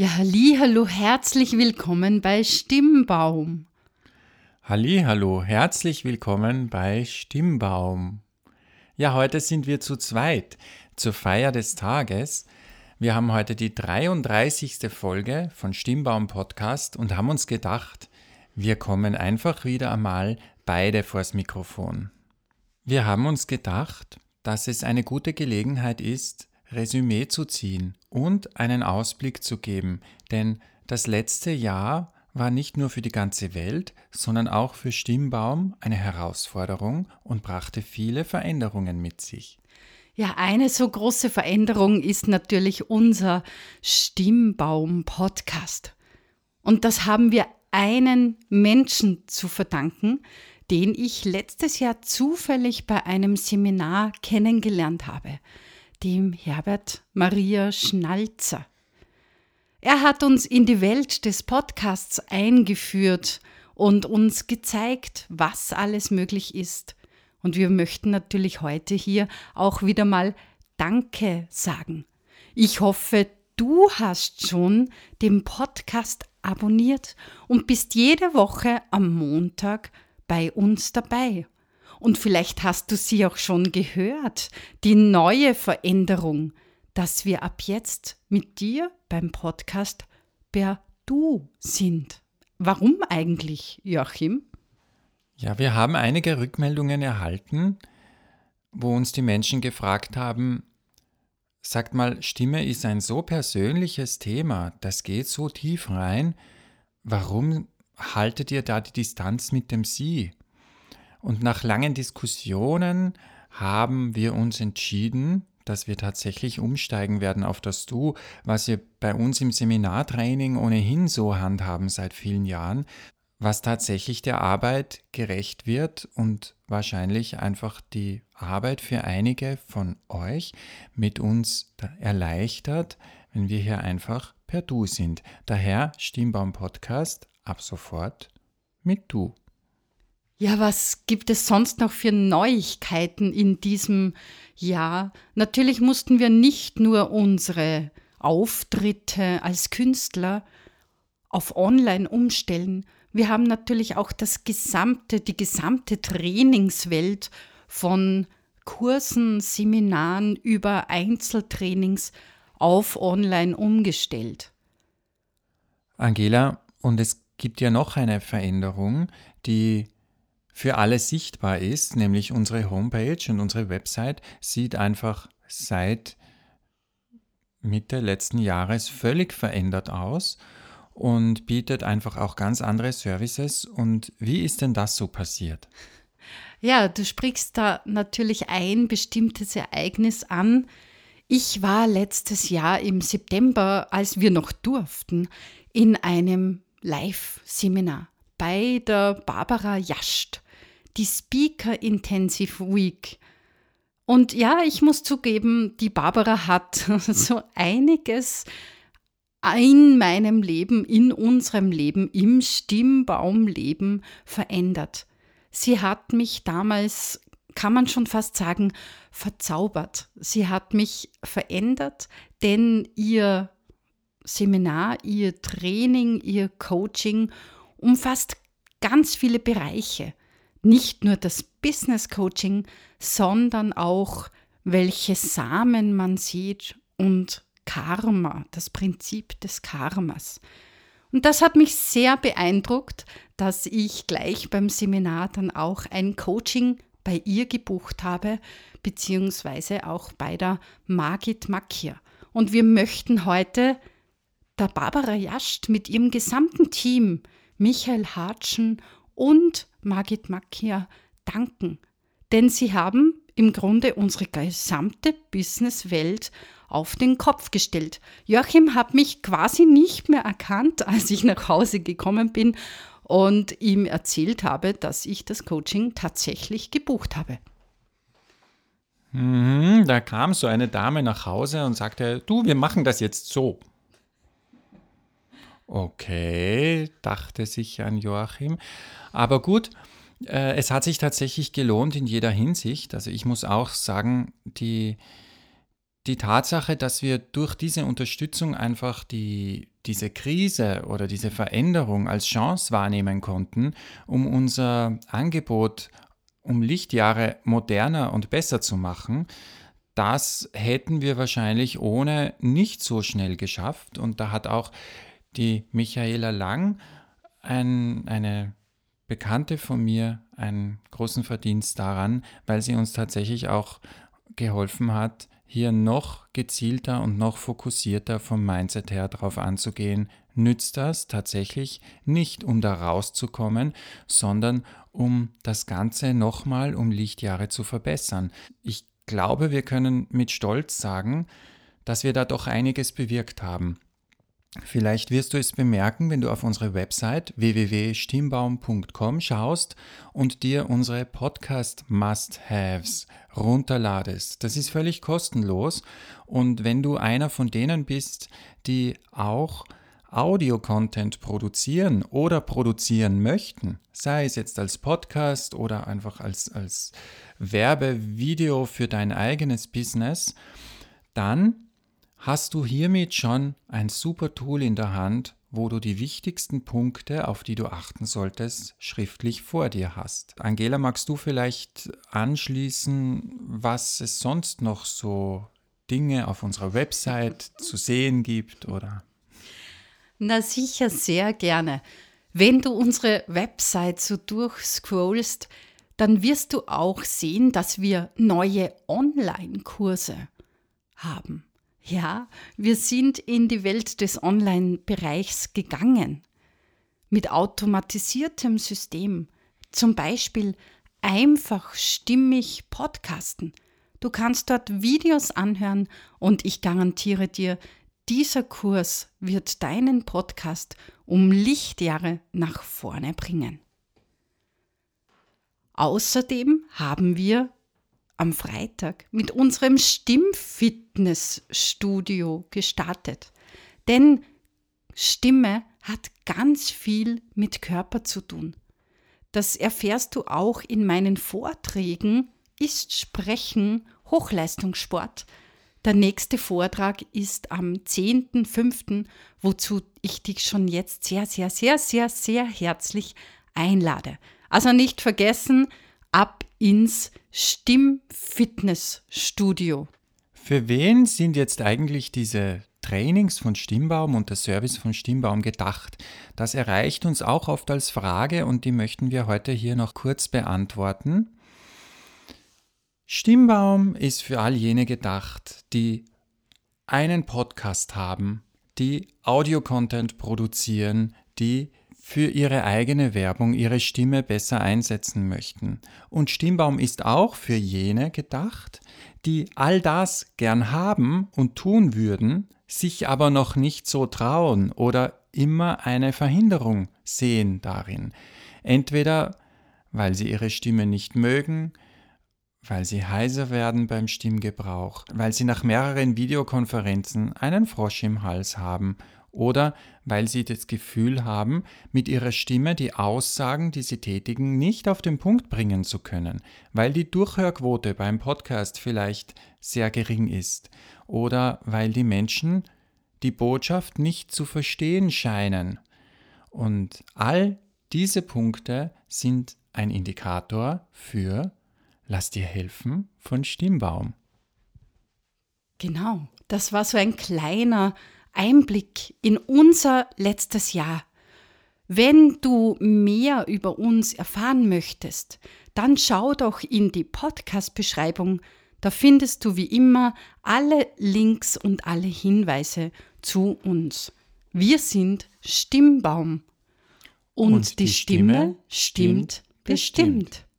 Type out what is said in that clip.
Ja, halli, hallo, herzlich willkommen bei Stimmbaum. Halli, hallo, herzlich willkommen bei Stimmbaum. Ja, heute sind wir zu zweit zur Feier des Tages. Wir haben heute die 33. Folge von Stimmbaum Podcast und haben uns gedacht, wir kommen einfach wieder einmal beide vors Mikrofon. Wir haben uns gedacht, dass es eine gute Gelegenheit ist, Resümee zu ziehen und einen Ausblick zu geben, denn das letzte Jahr war nicht nur für die ganze Welt, sondern auch für Stimmbaum eine Herausforderung und brachte viele Veränderungen mit sich. Ja, eine so große Veränderung ist natürlich unser Stimmbaum-Podcast. Und das haben wir einen Menschen zu verdanken, den ich letztes Jahr zufällig bei einem Seminar kennengelernt habe dem Herbert Maria Schnalzer. Er hat uns in die Welt des Podcasts eingeführt und uns gezeigt, was alles möglich ist. Und wir möchten natürlich heute hier auch wieder mal Danke sagen. Ich hoffe, du hast schon den Podcast abonniert und bist jede Woche am Montag bei uns dabei. Und vielleicht hast du sie auch schon gehört, die neue Veränderung, dass wir ab jetzt mit dir beim Podcast per Du sind. Warum eigentlich, Joachim? Ja, wir haben einige Rückmeldungen erhalten, wo uns die Menschen gefragt haben, sagt mal, Stimme ist ein so persönliches Thema, das geht so tief rein, warum haltet ihr da die Distanz mit dem Sie? Und nach langen Diskussionen haben wir uns entschieden, dass wir tatsächlich umsteigen werden auf das Du, was wir bei uns im Seminartraining ohnehin so handhaben seit vielen Jahren, was tatsächlich der Arbeit gerecht wird und wahrscheinlich einfach die Arbeit für einige von euch mit uns erleichtert, wenn wir hier einfach per Du sind. Daher Stimmbaum Podcast ab sofort mit Du. Ja, was gibt es sonst noch für Neuigkeiten in diesem Jahr? Natürlich mussten wir nicht nur unsere Auftritte als Künstler auf Online umstellen. Wir haben natürlich auch das gesamte, die gesamte Trainingswelt von Kursen, Seminaren über Einzeltrainings auf Online umgestellt. Angela, und es gibt ja noch eine Veränderung, die für alle sichtbar ist, nämlich unsere Homepage und unsere Website sieht einfach seit Mitte letzten Jahres völlig verändert aus und bietet einfach auch ganz andere Services. Und wie ist denn das so passiert? Ja, du sprichst da natürlich ein bestimmtes Ereignis an. Ich war letztes Jahr im September, als wir noch durften, in einem Live-Seminar bei der Barbara Jascht die Speaker Intensive Week. Und ja, ich muss zugeben, die Barbara hat so einiges in meinem Leben, in unserem Leben, im Stimmbaumleben verändert. Sie hat mich damals, kann man schon fast sagen, verzaubert. Sie hat mich verändert, denn ihr Seminar, ihr Training, ihr Coaching umfasst ganz viele Bereiche nicht nur das Business Coaching, sondern auch welche Samen man sieht und Karma, das Prinzip des Karmas. Und das hat mich sehr beeindruckt, dass ich gleich beim Seminar dann auch ein Coaching bei ihr gebucht habe, beziehungsweise auch bei der Margit Makia. Und wir möchten heute der Barbara Jascht mit ihrem gesamten Team, Michael Hatschen und Margit Makia danken, denn sie haben im Grunde unsere gesamte Businesswelt auf den Kopf gestellt. Joachim hat mich quasi nicht mehr erkannt, als ich nach Hause gekommen bin und ihm erzählt habe, dass ich das Coaching tatsächlich gebucht habe. Mhm, da kam so eine Dame nach Hause und sagte, du, wir machen das jetzt so. Okay, dachte sich an Joachim. Aber gut, äh, es hat sich tatsächlich gelohnt in jeder Hinsicht. Also ich muss auch sagen, die, die Tatsache, dass wir durch diese Unterstützung einfach die, diese Krise oder diese Veränderung als Chance wahrnehmen konnten, um unser Angebot um Lichtjahre moderner und besser zu machen, das hätten wir wahrscheinlich ohne nicht so schnell geschafft. Und da hat auch die Michaela Lang, ein, eine Bekannte von mir, einen großen Verdienst daran, weil sie uns tatsächlich auch geholfen hat, hier noch gezielter und noch fokussierter vom Mindset her drauf anzugehen, nützt das tatsächlich nicht, um da rauszukommen, sondern um das Ganze nochmal um Lichtjahre zu verbessern. Ich glaube, wir können mit Stolz sagen, dass wir da doch einiges bewirkt haben. Vielleicht wirst du es bemerken, wenn du auf unsere Website www.stimmbaum.com schaust und dir unsere Podcast Must-Haves runterladest. Das ist völlig kostenlos und wenn du einer von denen bist, die auch Audio-Content produzieren oder produzieren möchten, sei es jetzt als Podcast oder einfach als, als Werbevideo für dein eigenes Business, dann hast du hiermit schon ein super Tool in der Hand, wo du die wichtigsten Punkte, auf die du achten solltest, schriftlich vor dir hast. Angela, magst du vielleicht anschließen, was es sonst noch so Dinge auf unserer Website zu sehen gibt oder? Na sicher, sehr gerne. Wenn du unsere Website so durchscrollst, dann wirst du auch sehen, dass wir neue Online-Kurse haben. Ja, wir sind in die Welt des Online-Bereichs gegangen. Mit automatisiertem System, zum Beispiel einfach stimmig podcasten. Du kannst dort Videos anhören und ich garantiere dir, dieser Kurs wird deinen Podcast um Lichtjahre nach vorne bringen. Außerdem haben wir am Freitag mit unserem Stimmfitnessstudio gestartet. Denn Stimme hat ganz viel mit Körper zu tun. Das erfährst du auch in meinen Vorträgen. Ist Sprechen Hochleistungssport? Der nächste Vortrag ist am 10.05., wozu ich dich schon jetzt sehr, sehr, sehr, sehr, sehr herzlich einlade. Also nicht vergessen, ab ins Stimmfitnessstudio. Für wen sind jetzt eigentlich diese Trainings von Stimmbaum und der Service von Stimmbaum gedacht? Das erreicht uns auch oft als Frage und die möchten wir heute hier noch kurz beantworten. Stimmbaum ist für all jene gedacht, die einen Podcast haben, die Audio-Content produzieren, die für ihre eigene Werbung ihre Stimme besser einsetzen möchten. Und Stimmbaum ist auch für jene gedacht, die all das gern haben und tun würden, sich aber noch nicht so trauen oder immer eine Verhinderung sehen darin. Entweder weil sie ihre Stimme nicht mögen, weil sie heiser werden beim Stimmgebrauch, weil sie nach mehreren Videokonferenzen einen Frosch im Hals haben oder weil sie das Gefühl haben, mit ihrer Stimme die Aussagen, die sie tätigen, nicht auf den Punkt bringen zu können, weil die Durchhörquote beim Podcast vielleicht sehr gering ist oder weil die Menschen die Botschaft nicht zu verstehen scheinen. Und all diese Punkte sind ein Indikator für Lass dir helfen von Stimmbaum. Genau, das war so ein kleiner Einblick in unser letztes Jahr. Wenn du mehr über uns erfahren möchtest, dann schau doch in die Podcast-Beschreibung. Da findest du wie immer alle Links und alle Hinweise zu uns. Wir sind Stimmbaum. Und, und die, die, Stimme, Stimme stimmt bestimmt. bestimmt.